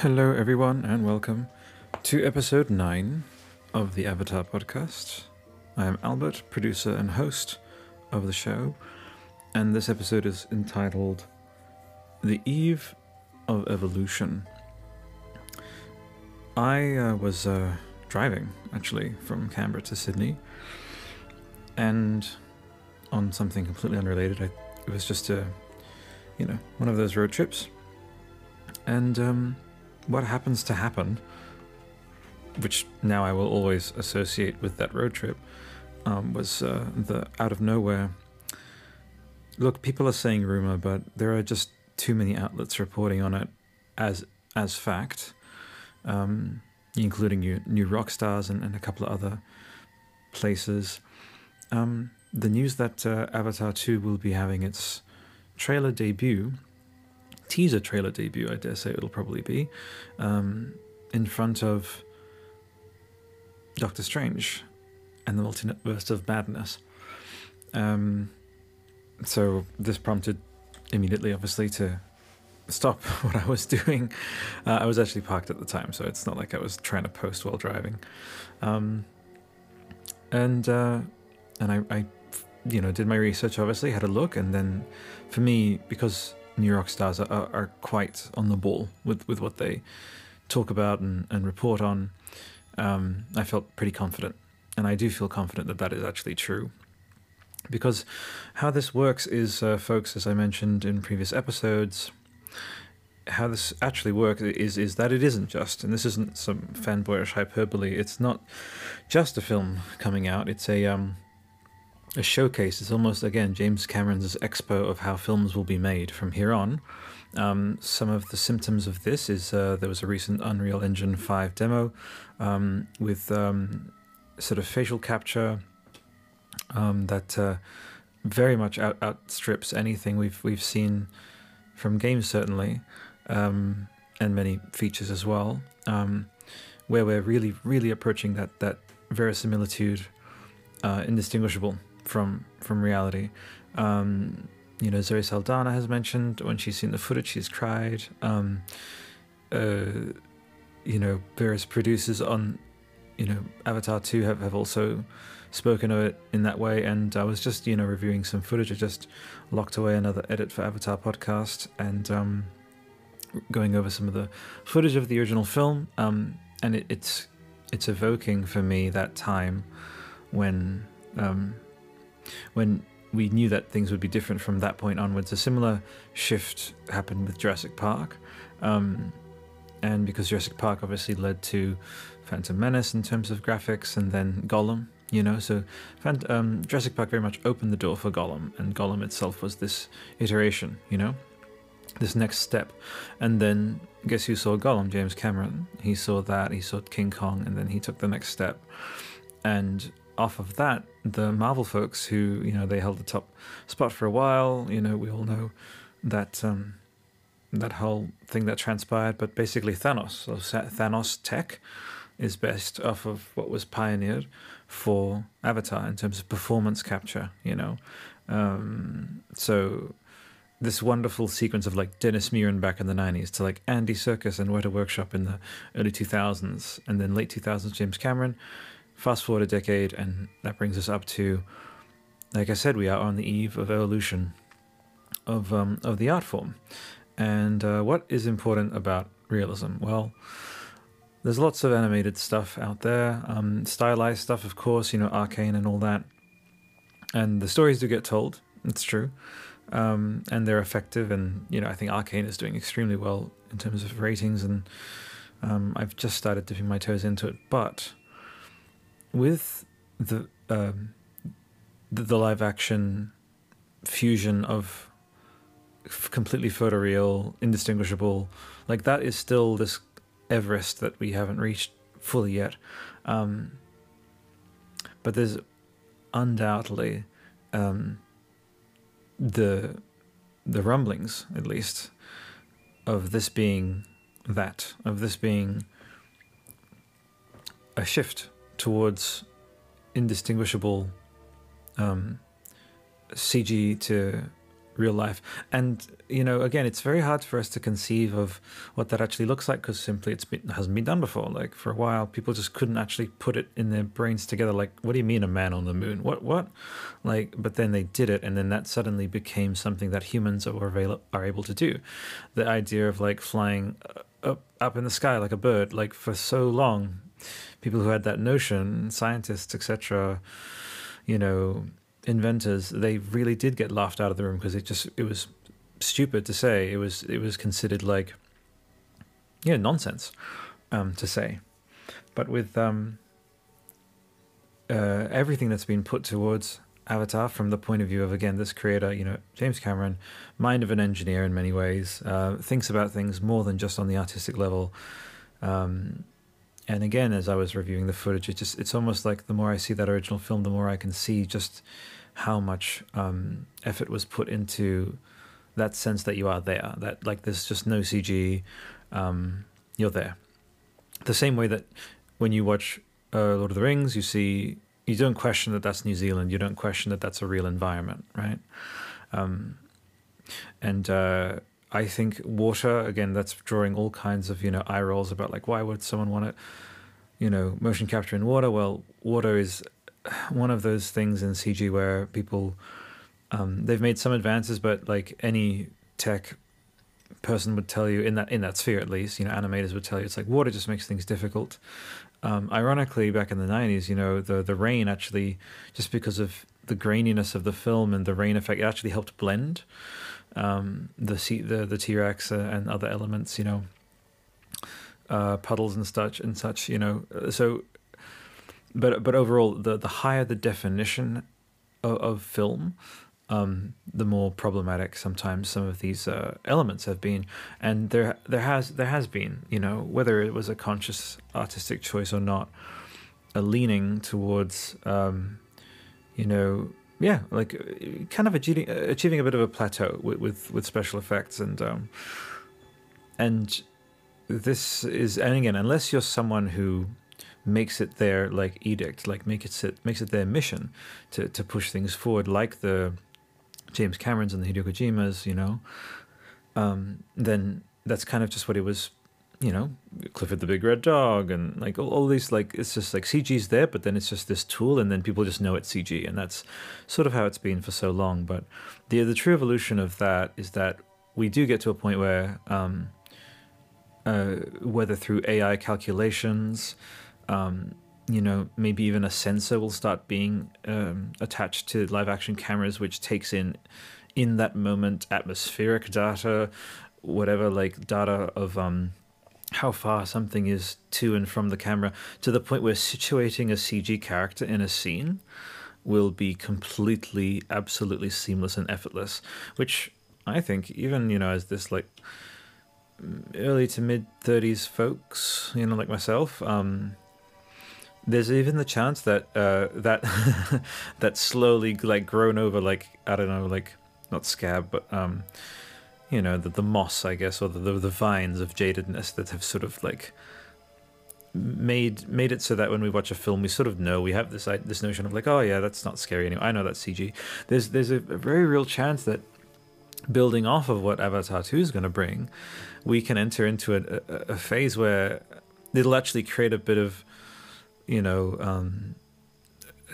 Hello, everyone, and welcome to episode 9 of the Avatar podcast. I am Albert, producer and host of the show, and this episode is entitled The Eve of Evolution. I uh, was uh, driving, actually, from Canberra to Sydney, and on something completely unrelated, I, it was just a, you know, one of those road trips. And, um, what happens to happen, which now I will always associate with that road trip, um, was uh, the out of nowhere. Look, people are saying rumor, but there are just too many outlets reporting on it as as fact, um, including new, New Rockstars and, and, a couple of other places. Um, the news that uh, Avatar 2 will be having its trailer debut teaser trailer debut, I dare say it'll probably be, um, in front of Doctor Strange and the Multiverse of Madness. Um, so this prompted immediately, obviously, to stop what I was doing. Uh, I was actually parked at the time, so it's not like I was trying to post while driving. Um, and uh, and I, I, you know, did my research. Obviously, had a look, and then for me, because New Rockstars are, are, quite on the ball with, with what they talk about and, and report on, um, I felt pretty confident. And I do feel confident that that is actually true. Because how this works is, uh, folks, as I mentioned in previous episodes, how this actually works is is that it isn't just, and this isn't some fanboyish hyperbole. It's not just a film coming out. It's a um, a showcase. It's almost again James Cameron's expo of how films will be made from here on. Um, some of the symptoms of this is uh, there was a recent Unreal Engine 5 demo um, with um, sort of facial capture um, that uh, very much out- outstrips anything we've we've seen from games certainly, um, and many features as well. Um, where we're really really approaching that that verisimilitude uh, indistinguishable from from reality. Um, you know, Zoe Saldana has mentioned when she's seen the footage, she's cried. Um, uh, you know, various producers on, you know, Avatar 2 have, have also spoken of it in that way. And I was just, you know, reviewing some footage. I just locked away another edit for Avatar podcast and um, going over some of the footage of the original film. Um, and it, it's it's evoking for me that time when um, when we knew that things would be different from that point onwards. A similar shift happened with Jurassic Park. Um, and because Jurassic Park obviously led to Phantom Menace in terms of graphics, and then Gollum, you know, so um, Jurassic Park very much opened the door for Gollum, and Gollum itself was this iteration, you know, this next step. And then guess who saw Gollum? James Cameron. He saw that, he saw King Kong, and then he took the next step. And off of that, the Marvel folks who you know they held the top spot for a while. You know, we all know that um, that whole thing that transpired. But basically, Thanos, so Thanos tech, is best off of what was pioneered for Avatar in terms of performance capture. You know, um, so this wonderful sequence of like Dennis Muren back in the 90s to like Andy Serkis and Weta Workshop in the early 2000s and then late 2000s James Cameron fast forward a decade, and that brings us up to, like I said, we are on the eve of evolution of um, of the art form. And uh, what is important about realism? Well, there's lots of animated stuff out there, um, stylized stuff, of course, you know, arcane and all that. And the stories do get told. It's true. Um, and they're effective. And you know, I think Arcane is doing extremely well in terms of ratings, and um, I've just started dipping my toes into it. But with the um, the, the live action fusion of completely photoreal, indistinguishable, like that is still this Everest that we haven't reached fully yet. Um, but there's undoubtedly um, the the rumblings, at least, of this being that, of this being a shift towards indistinguishable um, CG to real life. And you know, again, it's very hard for us to conceive of what that actually looks like because simply it's been, hasn't been done before. Like for a while, people just couldn't actually put it in their brains together. Like, what do you mean a man on the moon? What what? Like, but then they did it, and then that suddenly became something that humans are avail- are able to do. The idea of like flying up up in the sky like a bird, like for so long, people who had that notion, scientists, etc. You know, inventors, they really did get laughed out of the room because it just it was stupid to say. It was it was considered like yeah nonsense um, to say. But with um, uh, everything that's been put towards Avatar from the point of view of again this creator, you know James Cameron, mind of an engineer in many ways, uh, thinks about things more than just on the artistic level. Um, and again, as I was reviewing the footage, it just it's almost like the more I see that original film, the more I can see just how much um, effort was put into that sense that you are there. That like there's just no CG, um, you're there. The same way that when you watch uh, Lord of the Rings, you see you don't question that that's New Zealand. You don't question that that's a real environment, right? Um, and uh, I think water again. That's drawing all kinds of you know eye rolls about like why would someone want to, you know, motion capture in water? Well, water is one of those things in CG where people um, they've made some advances, but like any tech person would tell you in that in that sphere at least, you know, animators would tell you it's like water just makes things difficult. Um, ironically, back in the '90s, you know, the the rain actually just because of the graininess of the film and the rain effect, it actually helped blend um, the the the T Rex uh, and other elements, you know, uh, puddles and such and such, you know. So, but but overall, the the higher the definition of, of film, um, the more problematic sometimes some of these uh, elements have been, and there there has there has been, you know, whether it was a conscious artistic choice or not, a leaning towards, um, you know, yeah, like kind of achieving achieving a bit of a plateau with with, with special effects and um, and this is and again unless you're someone who makes it their like edict like make it makes it their mission to to push things forward like the James Camerons and the Hideo Kojimas you know um, then that's kind of just what it was you know, Clifford the Big Red Dog and like all, all, these like it's just like CG's there, but then it's just this tool, and then people just know it's CG, and that's sort of how it's been for so long. But the the true evolution of that is that we do get to a point where, um, uh, whether through AI calculations, um, you know, maybe even a sensor will start being um, attached to live action cameras, which takes in in that moment atmospheric data, whatever like data of um how far something is to and from the camera to the point where situating a CG character in a scene will be completely, absolutely seamless and effortless. Which I think, even you know, as this like early to mid thirties folks, you know, like myself, um, there's even the chance that uh, that that slowly like grown over like I don't know, like not scab, but um, you know, the, the moss, I guess, or the, the, the vines of jadedness that have sort of like made made it so that when we watch a film, we sort of know we have this this notion of like, oh yeah, that's not scary anymore. I know that's CG. There's there's a, a very real chance that building off of what Avatar Two is going to bring, we can enter into a, a, a, phase where it'll actually create a bit of, you know. Um,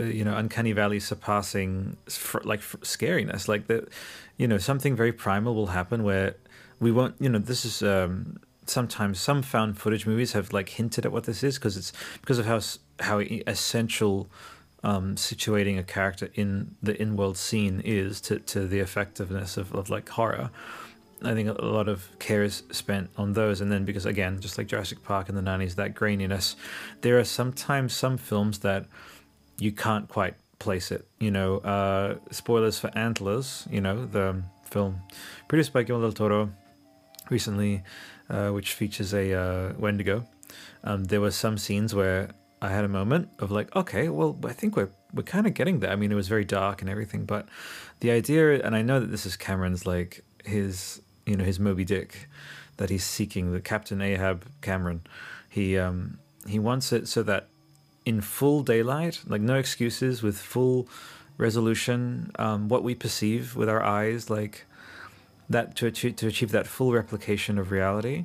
uh, you know, uncanny valley surpassing like scariness, like that you know, something very primal will happen where we won't, you know, this is um, sometimes some found footage movies have like hinted at what this is because it's because of how how essential um, situating a character in the in-world scene is to, to the effectiveness of, of like horror. I think a lot of care is spent on those, and then because again, just like Jurassic Park in the '90s, that graininess, there are sometimes some films that you can't quite place it. You know, uh, spoilers for Antlers, you know, the film produced by Guillermo del Toro recently, uh, which features a uh, Wendigo. Um, there were some scenes where I had a moment of like, okay, well, I think we're we're kind of getting there. I mean, it was very dark and everything, but the idea, and I know that this is Cameron's like his, you know, his Moby Dick that he's seeking, the Captain Ahab Cameron. He um, he wants it so that in full daylight, like no excuses, with full resolution, um, what we perceive with our eyes, like that to achieve, to achieve that full replication of reality,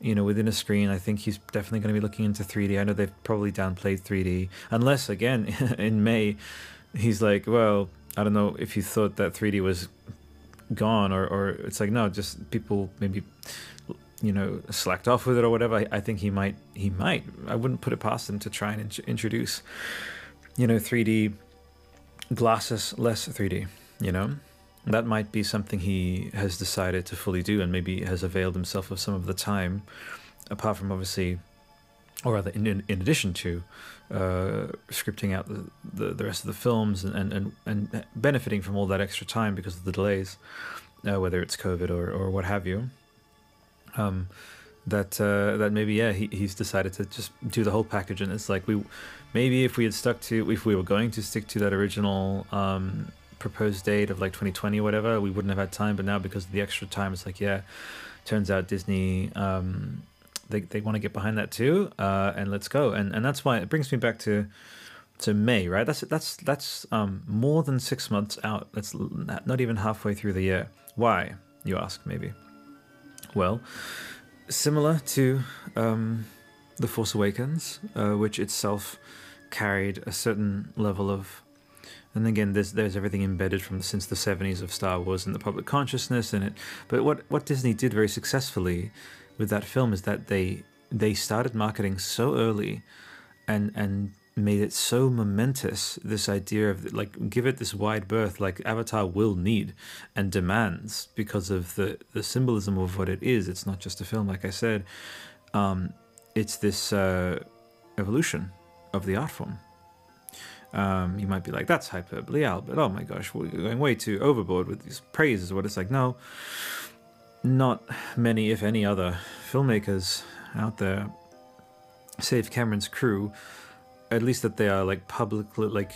you know, within a screen, I think he's definitely going to be looking into 3D. I know they've probably downplayed 3D, unless again in May, he's like, well, I don't know if you thought that 3D was gone or, or it's like no, just people maybe you know slacked off with it or whatever. I, think he might he might. I wouldn't put it past him to try and in- introduce you know 3D glasses less 3D. You know that might be something he has decided to fully do and maybe has availed himself of some of the time apart from obviously or rather in, in, in addition to uh, scripting out the, the, the, rest of the films and, and, and benefiting from all that extra time because of the delays uh, whether it's covid or, or what have you um, that uh, that maybe yeah he, he's decided to just do the whole package and it's like we maybe if we had stuck to if we were going to stick to that original um, proposed date of like 2020 or whatever, we wouldn't have had time. But now because of the extra time, it's like, yeah, turns out Disney, um, they, they want to get behind that too. Uh, and let's go. And, and that's why it brings me back to, to May, right? That's, that's, that's, um, more than six months out. That's not even halfway through the year. Why, you ask, maybe? Well, similar to, um, The Force Awakens, uh, which itself carried a certain level of and again, there's there's everything embedded from since the 70s of Star Wars in the public consciousness and it. But what what Disney did very successfully with that film is that they they started marketing so early, and and made it so momentous. This idea of like give it this wide berth, like Avatar will need and demands because of the the symbolism of what it is. It's not just a film, like I said. Um, it's this uh, evolution of the art form um, you might be like, that's hyperbole, Albert. Oh my gosh, we're going way too overboard with these praises. What it's like, no, not many, if any, other filmmakers out there, save Cameron's crew, at least that they are like publicly, like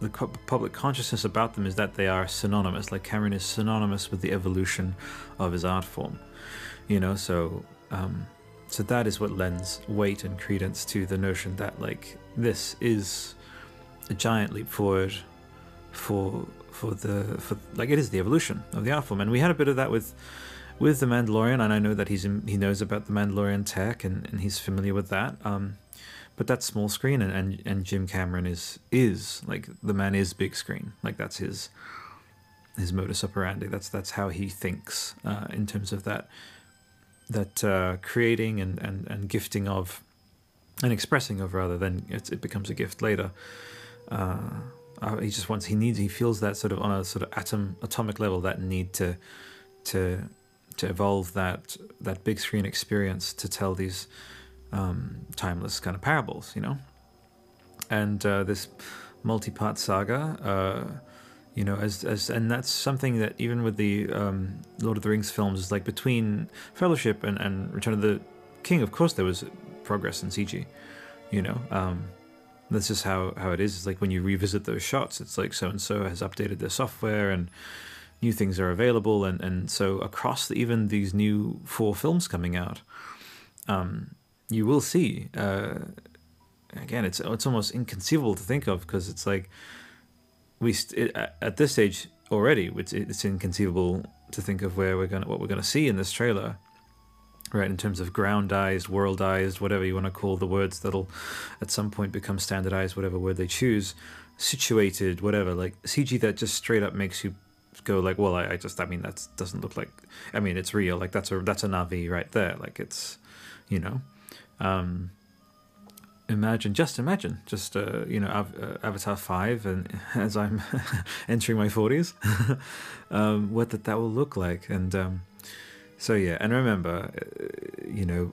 the public consciousness about them is that they are synonymous. Like Cameron is synonymous with the evolution of his art form, you know. So, um, so that is what lends weight and credence to the notion that like this is a giant leap forward for for the for like it is the evolution of the art form, and we had a bit of that with with the Mandalorian, and I know that he's in, he knows about the Mandalorian tech and, and he's familiar with that. Um, but that's small screen, and, and and Jim Cameron is is like the man is big screen, like that's his his modus operandi. That's that's how he thinks uh, in terms of that that uh, creating and, and, and gifting of and expressing of rather than it, becomes a gift later uh, uh, he just wants he needs he feels that sort of on a sort of atom atomic level that need to to to evolve that that big screen experience to tell these um, timeless kind of parables, you know. And uh, this multi-part saga, uh, you know, as as and that's something that even with the um, Lord of the Rings films like between Fellowship and, and Return of the King. Of course, there was progress in CG, you know. Um, that's just how, how it is. It's like when you revisit those shots, it's like so and so has updated their software and new things are available. And, and so across the, even these new four films coming out, um, you will see. Uh, again, it's it's almost inconceivable to think of because it's like we st- it, at this stage already, it's, it's inconceivable to think of where we're gonna what we're gonna see in this trailer right in terms of groundized worldized whatever you want to call the words that'll at some point become standardized whatever word they choose situated whatever like cg that just straight up makes you go like well i, I just i mean that doesn't look like i mean it's real like that's a that's a Na'vi right there like it's you know um imagine just imagine just uh, you know Av- uh, avatar 5 and as i'm entering my 40s um, what that that will look like and um, so yeah, and remember, uh, you know,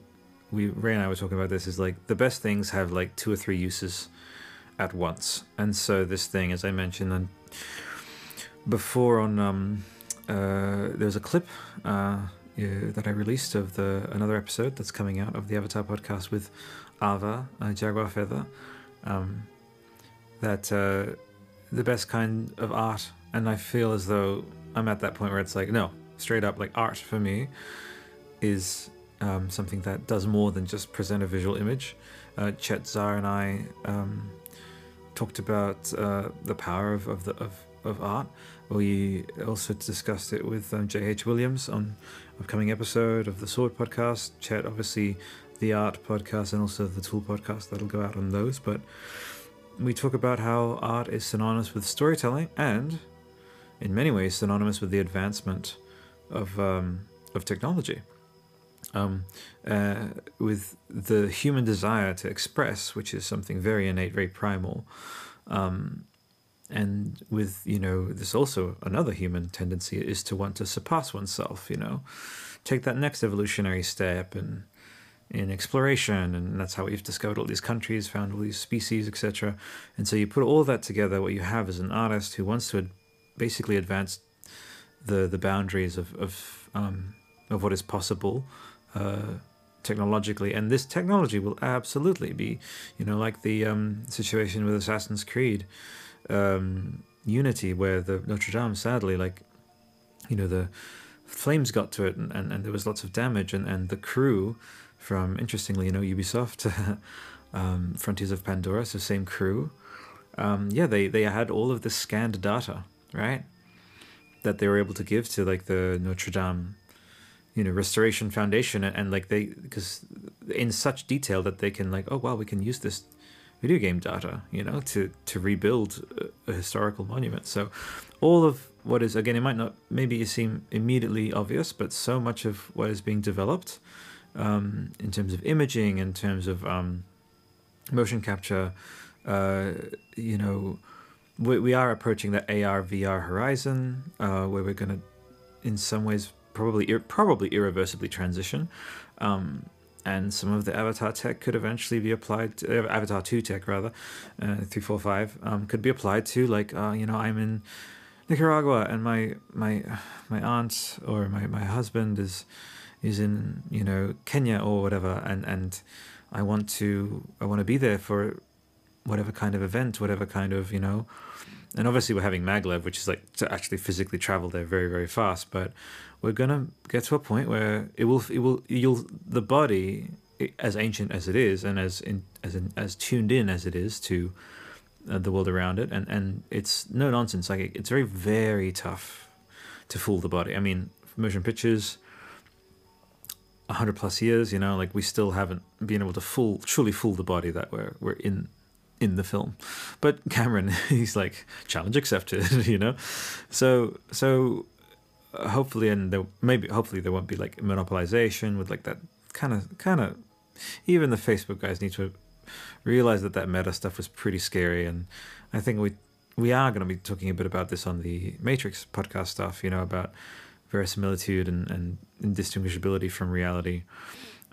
we Ray and I were talking about this. Is like the best things have like two or three uses at once, and so this thing, as I mentioned, and before on um, uh, there's a clip uh, yeah, that I released of the another episode that's coming out of the Avatar podcast with Ava uh, Jaguar Feather. Um, that uh, the best kind of art, and I feel as though I'm at that point where it's like, no, straight up like art for me is um, something that does more than just present a visual image. Uh, Chet Zar and I um, talked about uh, the power of, of, the, of, of art, We also discussed it with um, J.H. Williams on upcoming episode of the Sword podcast. Chet, obviously, the Art podcast and also the Tool podcast. That'll go out on those. But we talk about how art is synonymous with storytelling and, in many ways, synonymous with the advancement of um, of technology. Um, uh, with the human desire to express, which is something very innate, very primal, um, and with you know this also another human tendency is to want to surpass oneself you know? Take that next evolutionary step and in exploration and that's how we've discovered all these countries found all these species etc and so you put all that together what you have is an artist who wants to basically advance the the boundaries of of um, of what is possible uh, technologically and this technology will absolutely be you know like the um, situation with Assassin's Creed um, Unity, where the Notre Dame, sadly, like, you know, the flames got to it and, and, and there was lots of damage, and, and the crew from, interestingly, you know, Ubisoft, um, Frontiers of Pandora, so same crew, um, yeah, they, they had all of this scanned data, right? That they were able to give to like the Notre Dame, you know, Restoration Foundation, and, and like they, because in such detail that they can like, oh wow, we can use this video game data, you know, to to rebuild a, a historical monument. So all of what is again, it might not maybe seem immediately obvious, but so much of what is being developed um, in terms of imaging, in terms of um, motion capture, uh, you know, we, we are approaching that AR VR horizon uh, where we're going to, in some ways, probably probably irreversibly transition. Um, and some of the Avatar tech could eventually be applied. To, uh, Avatar two tech rather, uh, three four five um, could be applied to like uh, you know I'm in Nicaragua and my my my aunt or my, my husband is is in you know Kenya or whatever and and I want to I want to be there for whatever kind of event whatever kind of you know and obviously we're having maglev which is like to actually physically travel there very very fast but we're gonna get to a point where it will it will you'll the body as ancient as it is and as in, as in, as tuned in as it is to uh, the world around it and and it's no nonsense like it's very very tough to fool the body. I mean motion pictures 100 plus years you know like we still haven't been able to fool truly fool the body that we're we're in in the film but cameron he's like challenge accepted you know so so hopefully, and there, maybe hopefully there won't be like monopolization with like that kind of kind of. Even the Facebook guys need to realize that that meta stuff was pretty scary, and I think we we are going to be talking a bit about this on the Matrix podcast stuff. You know about verisimilitude and and indistinguishability from reality.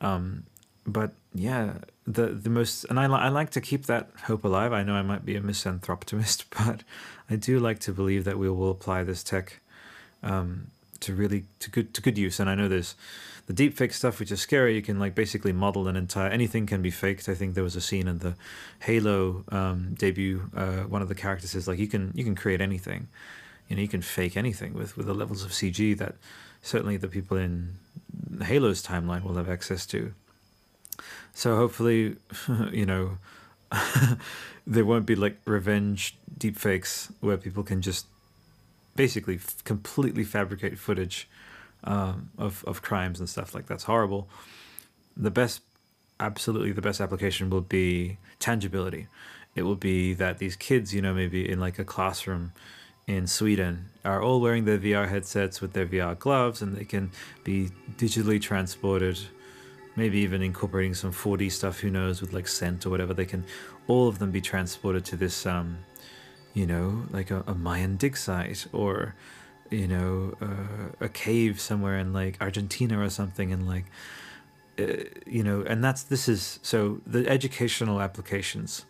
Um, but yeah, the the most and I I like to keep that hope alive. I know I might be a misanthropist, but I do like to believe that we will apply this tech um, to really to good to good use. And I know there's the deep fake stuff, which is scary. You can like basically model an entire anything can be faked. I think there was a scene in the Halo um, debut. Uh, one of the characters is like you can you can create anything. You know, you can fake anything with with the levels of CG that certainly the people in Halo's timeline will have access to. So hopefully, you know, there won't be like revenge deepfakes where people can just basically f- completely fabricate footage um, of of crimes and stuff like that's horrible. The best, absolutely the best application will be tangibility. It will be that these kids, you know, maybe in like a classroom in Sweden, are all wearing their VR headsets with their VR gloves, and they can be digitally transported. Maybe even incorporating some 4D stuff, who knows, with like scent or whatever. They can all of them be transported to this um, you know, like a, a Mayan dig site or, you know, uh, a cave somewhere in like Argentina or something, and like, uh, you know, and that's this is so the educational applications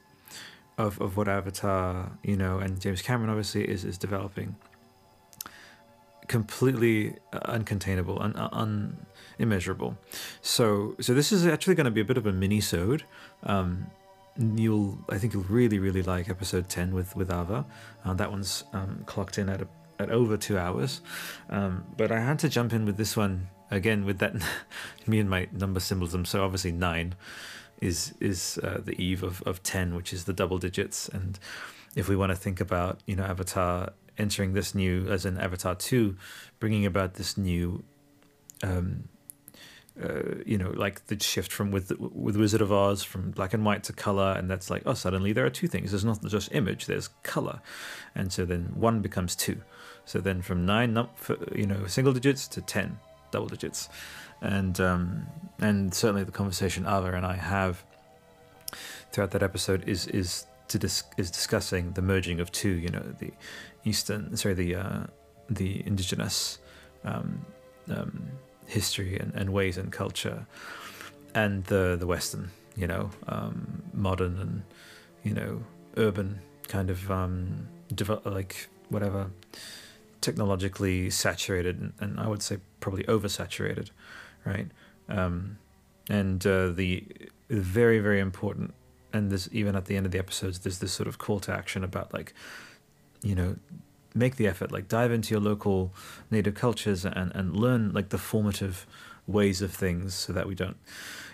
of of what Avatar, you know, and James Cameron obviously is is developing completely uncontainable and un, un, immeasurable. So so this is actually going to be a bit of a mini sode. Um, you'll I think you'll really really like episode ten with with Ava. Uh, that one's um, clocked in at a, at over two hours, um, but I had to jump in with this one again with that me and my number symbolism. So obviously nine is is uh, the eve of of ten, which is the double digits. And if we want to think about you know Avatar entering this new, as in Avatar two, bringing about this new. Um, uh, you know, like the shift from with with Wizard of Oz from black and white to color, and that's like oh, suddenly there are two things. There's not just image, there's color, and so then one becomes two. So then from nine, you know, single digits to ten, double digits, and um, and certainly the conversation Ava and I have throughout that episode is is to dis- is discussing the merging of two. You know, the Eastern, sorry, the uh, the indigenous. Um, um, history and, and ways and culture, and the the Western, you know, um, modern and you know urban kind of um, like whatever technologically saturated and, and, I would say probably oversaturated, right? Um, and uh, the very very important and there's even at the end of the episodes there's this sort of call to action about like you know make the effort, like dive into your local native cultures and, and learn like the formative ways of things so that we don't,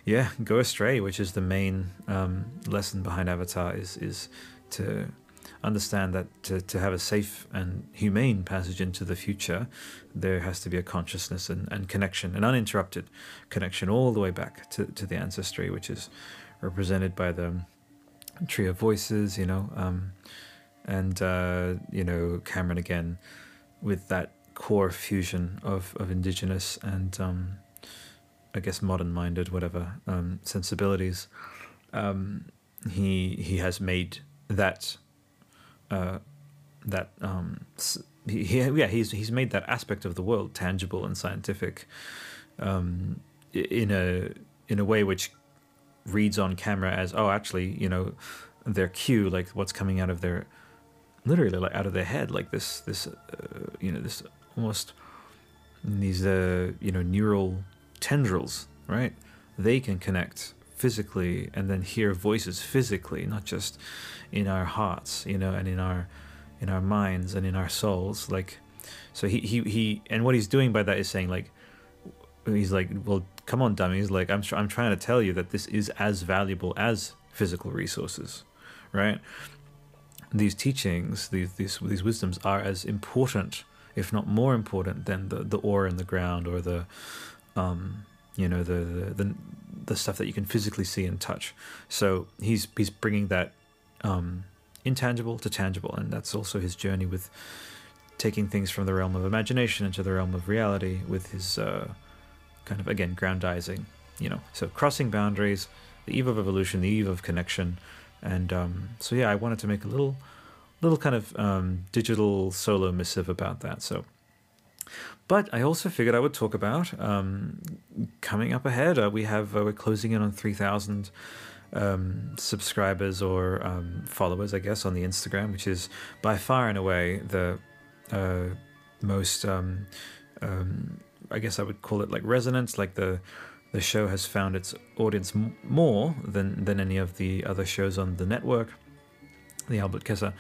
yeah, go astray, which is the main um, lesson behind Avatar is, is to understand that to, to have a safe and humane passage into the future, there has to be a consciousness and, and connection, an uninterrupted connection all the way back to, to the ancestry, which is represented by the tree of voices, you know, um, and uh, you know Cameron again with that core fusion of of indigenous and um, I guess modern minded whatever um, sensibilities. Um, he he has made that uh, that um, he, yeah he's he's made that aspect of the world tangible and scientific um, in a in a way which reads on camera as oh actually you know their queue like what's coming out of their literally like out of their head, like this this uh, you know this almost these uh, you know neural tendrils, right? They can connect physically and then hear voices physically, not just in our hearts, you know, and in our in our minds and in our souls. Like, so he he he, and what he's doing by that is saying like, he's like, well, come on, dummies, like I'm I'm trying to tell you that this is as valuable as physical resources, right? these teachings, these, these, these wisdoms are as important, if not more important, than the, the ore in the ground or the, um, you know, the, the, the, the stuff that you can physically see and touch. So he's, he's bringing that um, intangible to tangible. And that's also his journey with taking things from the realm of imagination into the realm of reality with his uh, kind of, again, groundizing, you know, so crossing boundaries, the eve of evolution, the eve of connection, and um, so yeah, I wanted to make a little, little kind of um, digital solo missive about that. So, but I also figured I would talk about um, coming up ahead. Uh, we have uh, we're closing in on three thousand um, subscribers or um, followers, I guess, on the Instagram, which is by far and away the uh, most. Um, I guess I would call it like resonance, like the the show has found its audience more than, than any of the other shows on the network, the Albert Chessa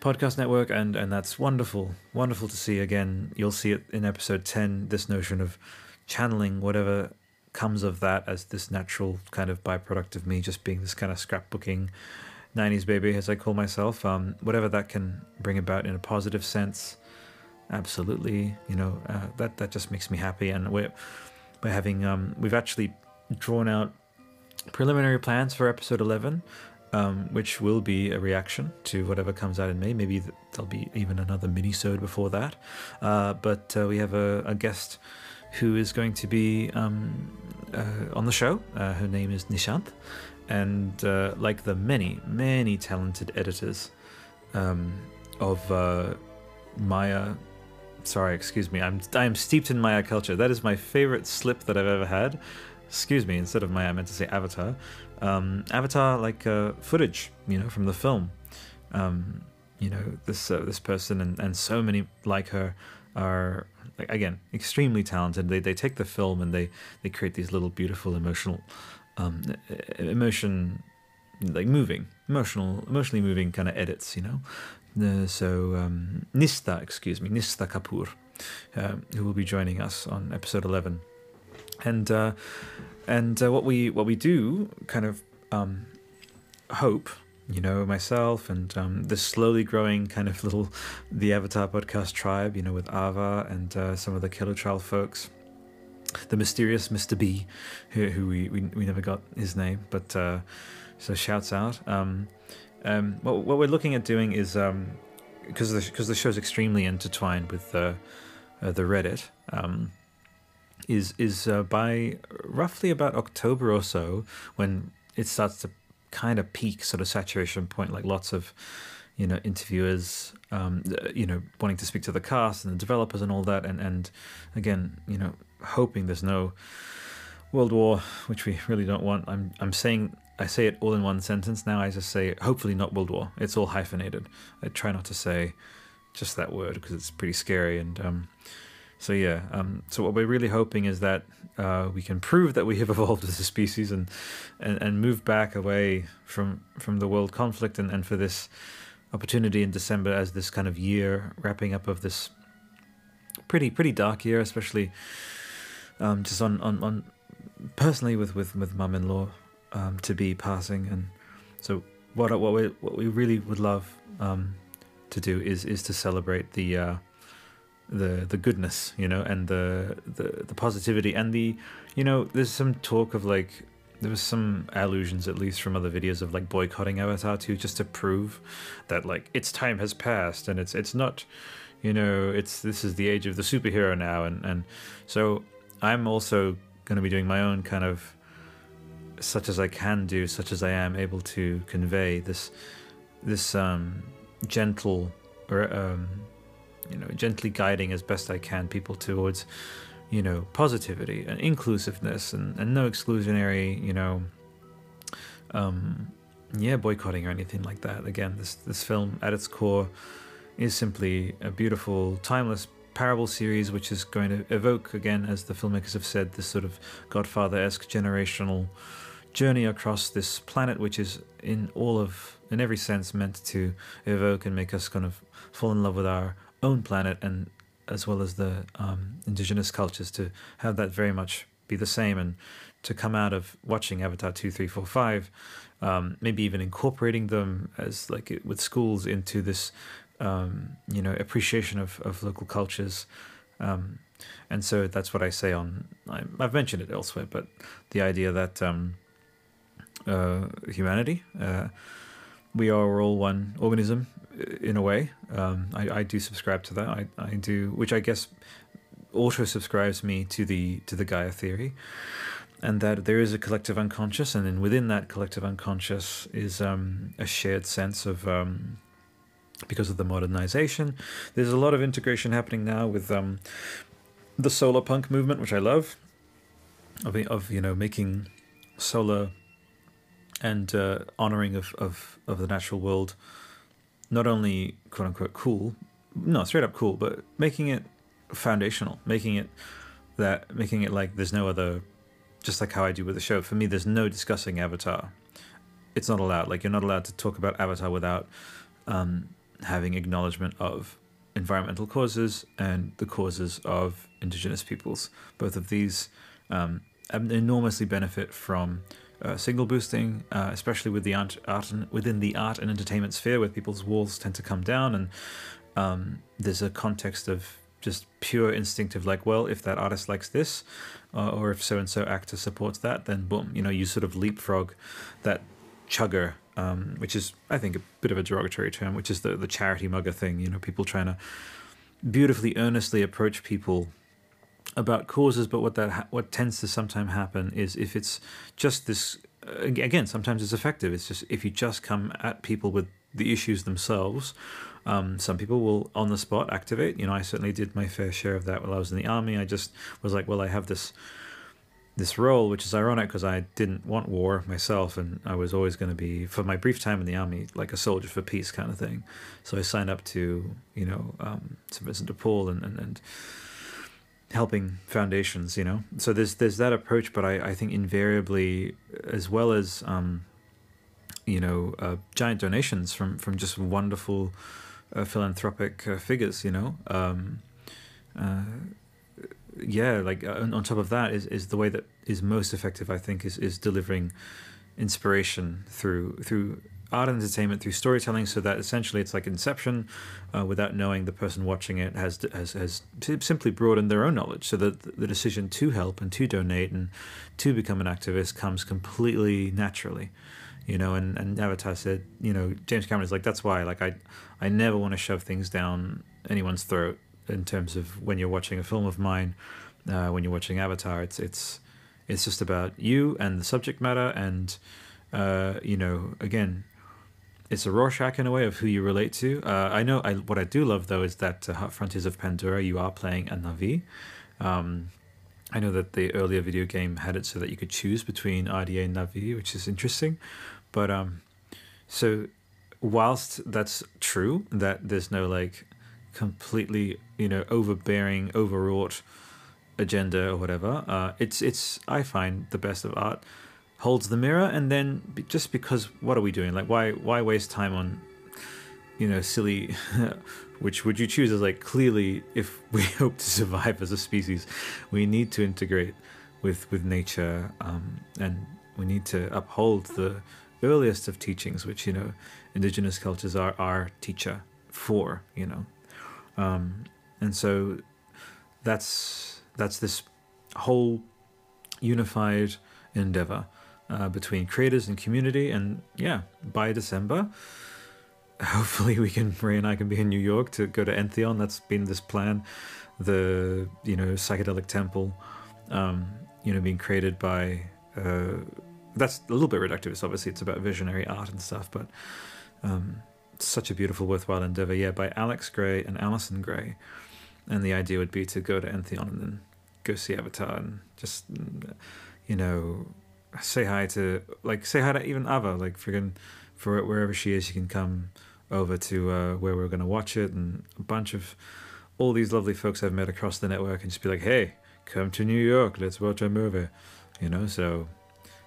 podcast network, and, and that's wonderful, wonderful to see. Again, you'll see it in episode 10 this notion of channeling whatever comes of that as this natural kind of byproduct of me just being this kind of scrapbooking 90s baby, as I call myself. Um, whatever that can bring about in a positive sense, absolutely, you know, uh, that, that just makes me happy. And we're by having um, we've actually drawn out preliminary plans for episode 11 um, which will be a reaction to whatever comes out in May. Maybe there'll be even another mini-sode before that. Uh, but uh, we have a, a, guest who is going to be um, uh, on the show. Uh, her name is Nishant. And uh, like the many, many talented editors um, of Maya Sorry, excuse me. I'm I am steeped in Maya culture. That is my favorite slip that I've ever had. Excuse me. Instead of Maya, I meant to say Avatar. Um, Avatar, like uh, footage, you know, from the film. Um, you know, this uh, this person and, and so many like her are again extremely talented. They they take the film and they they create these little beautiful emotional um, emotion like moving emotional emotionally moving kind of edits you know uh, so um, Nistha, excuse me, Nista Kapoor, uh, who will be joining us on episode eleven, and uh, and uh, what we what we do kind of um, hope you know, myself and um, the slowly growing kind of little the Avatar podcast tribe, you know, with Ava and uh, some of the Kelutral folks. The mysterious Mr. B, who, who we, we, we never got his name, but uh, so shouts out. Um, um, what, what we're looking at doing is because um, the because the show's extremely intertwined with the uh, the Reddit. Um, is is uh, by roughly about October or so when it starts to kind of peak sort of saturation point, like lots of you know interviewers um, you know wanting to speak to the cast and the developers and all that and and again you know hoping there's no world war which we really don't want i'm i'm saying i say it all in one sentence now i just say hopefully not world war. It's all hyphenated. I try not to say just that word because it's pretty scary and um, so yeah, um, so what we're really hoping is that uh, we can prove that we have evolved as a species and, and, and move back away from from the world conflict and, and for this opportunity in December as this kind of year wrapping up of this pretty pretty dark year, especially um, just on, on, on personally with with with mum-in-law um, to be passing. And so what what we what we really would love um, to do is is to celebrate the uh, the the goodness, you know, and the the the positivity and the, you know, there's some talk of like there was some allusions at least from other videos of like boycotting Avatar 2 just to prove that like its time has passed and it's it's not you know it's this is the age of the superhero now. And and so I'm also going to be doing my own kind of such as I can do such as I am able to convey this this um gentle or um you know, gently guiding as best I can people towards, you know, positivity and inclusiveness and, and no exclusionary, you know, um, yeah, boycotting or anything like that. Again, this this film at its core is simply a beautiful, timeless parable series, which is going to evoke again, as the filmmakers have said, this sort of Godfather-esque generational journey across this planet, which is in all of, in every sense, meant to evoke and make us kind of fall in love with our own planet and as well as the um, indigenous cultures to have that very much be the same and to come out of watching Avatar 2, 3, 4, 5, um, maybe even incorporating them as like with schools into this, um, you know, appreciation of, of local cultures. Um, and so that's what I say on, I, have mentioned it elsewhere, but the idea that um, humanity, uh, we are all one organism in a way. Um, I, I do subscribe to that. I, I do, which I guess auto subscribes me to the to the Gaia theory, and that there is a collective unconscious, and then within that collective unconscious is um, a shared sense of. Um, because of the modernization, there's a lot of integration happening now with um, the solar punk movement, which I love. Of, of you know making solar and uh, honoring of, of, of the natural world not only quote unquote cool, no, straight up cool, but making it foundational, making it that, making it like there's no other, just like how I do with the show. For me, there's no discussing Avatar. It's not allowed. Like you're not allowed to talk about Avatar without um, having acknowledgement of environmental causes and the causes of indigenous peoples. Both of these um, enormously benefit from uh, signal boosting, uh, especially with the art, art and, within the art and entertainment sphere, where people's walls tend to come down, and um, there's a context of just pure instinctive, like, well, if that artist likes this, uh, or if so and so actor supports that, then boom, you know, you sort of leapfrog that chugger, um, which is, I think, a bit of a derogatory term, which is the the charity mugger thing. You know, people trying to beautifully, earnestly approach people about causes, but what that ha- what tends to sometimes happen is if it's just this uh, again, sometimes it's effective. It's just if you just come at people with the issues themselves. Um, some people will on the spot activate. You know, I certainly did my fair share of that while I was in the army. I just was like, well, I have this this role, which is ironic because I didn't want war myself, and I was always going to be for my brief time in the army like a soldier for peace kind of thing. So I signed up to you know um, St Vincent de Paul and and, and helping foundations you know? So there's there's that approach but i i think invariably as well as um you know uh, giant donations from from just wonderful uh, philanthropic uh, figures you know? Um uh, yeah like uh, on, on top of that is is the way that is most effective i think is is delivering inspiration through through art and entertainment through storytelling, so that essentially it's like Inception, uh, without knowing the person watching it has has has simply broadened their own knowledge, so that the decision to help and to donate and to become an activist comes completely naturally, you know. And, and Avatar said, you know, James Cameron is like that's why like I I never want to shove things down anyone's throat in terms of when you're watching a film of mine, uh, when you're watching Avatar, it's it's it's just about you and the subject matter and uh, you know, again, it's a Rorschach in a way of who you relate to. Uh, I know I, what I do love though is that uh, Frontiers of Pandora, you are playing a Na'vi. Um, I know that the earlier video game had it so that you could choose between RDA and Na'vi, which is interesting. But um, so whilst that's true, that there's no like completely you know overbearing, overwrought agenda or whatever, uh, it's it's I find the best of art holds the mirror and then just because what are we doing? Like why why waste time on you know silly which would you choose? As like clearly if we hope to survive as a species we need to integrate with with nature um, and we need to uphold the earliest of teachings which you know indigenous cultures are our teacher for you know. Um, and so that's that's this whole unified endeavor uh, between creators and community. And yeah, by December, hopefully we can, Ray and I can be in New York to go to Entheon. That's been this plan. The, you know, psychedelic temple, um, you know, being created by, uh, that's a little bit reductivist. Obviously, it's about visionary art and stuff, but um, such a beautiful, worthwhile endeavor. Yeah, by Alex Grey and Allyson Grey. And the idea would be to go to Entheon and then go see Avatar and just, you know, say hi to like say hi to even Ava like freaking for wherever she is she can come over to uh, where we're gonna watch it and a bunch of all these lovely folks I've met across the network and just be like hey come to New York let's watch a movie you know so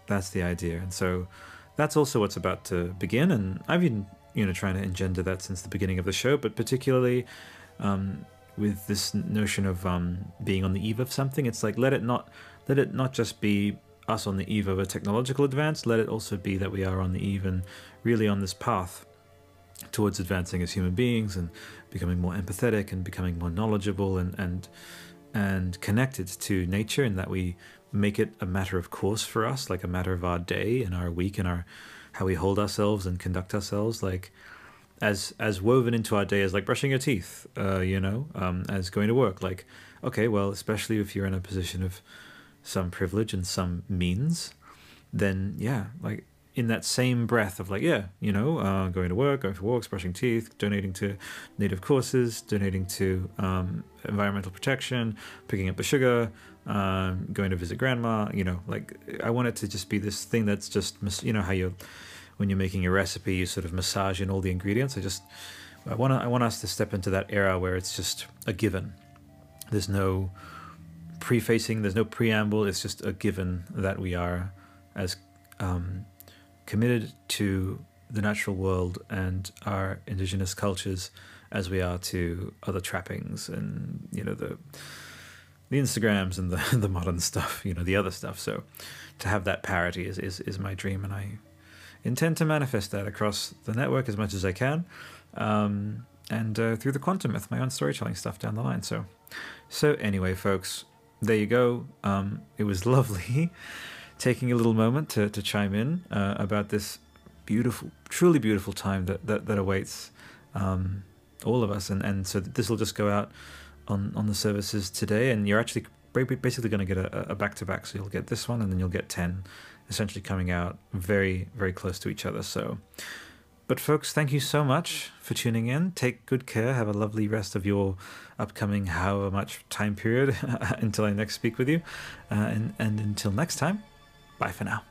that's the idea and so that's also what's about to begin and I've been you know trying to engender that since the beginning of the show but particularly um, with this notion of um, being on the eve of something it's like let it not let it not just be us on the eve of a technological advance, let it also be that we are on the eve and really on this path towards advancing as human beings and becoming more empathetic and becoming more knowledgeable and and and connected to nature and that we make it a matter of course for us like a matter of our day and our week and our how we hold ourselves and conduct ourselves like as as woven into our day as like brushing your teeth uh, you know um, as going to work. Like okay well especially if you're in a position of some privilege and some means, then yeah, like in that same breath of like, yeah, you know, uh, going to work, going for walks, brushing teeth, donating to native courses, donating to um, environmental protection, picking up the sugar, um, going to visit grandma, you know, like I want it to just be this thing that's just, you know, how you, when you're making a recipe, you sort of massage in all the ingredients. I just, I want I want us to step into that era where it's just a given. There's no, prefacing, there's no preamble, it's just a given that we are as um, committed to the natural world and our indigenous cultures as we are to other trappings and you know the the Instagrams and the the modern stuff, you know, the other stuff. So to have that parity is, is, is my dream and I intend to manifest that across the network as much as I can. Um, and uh, through the quantum myth, my own storytelling stuff down the line. So so anyway, folks, there you go. Um, it was lovely taking a little moment to, to chime in uh, about this beautiful, truly beautiful time that, that, that awaits um, all of us. And, and so this will just go out on, on the services today. And you're actually basically going to get a, a back-to-back. So you'll get this one and then you'll get 10 essentially coming out very, very close to each other. So but, folks, thank you so much for tuning in. Take good care. Have a lovely rest of your upcoming however much time period until I next speak with you. Uh, and, and until next time, bye for now.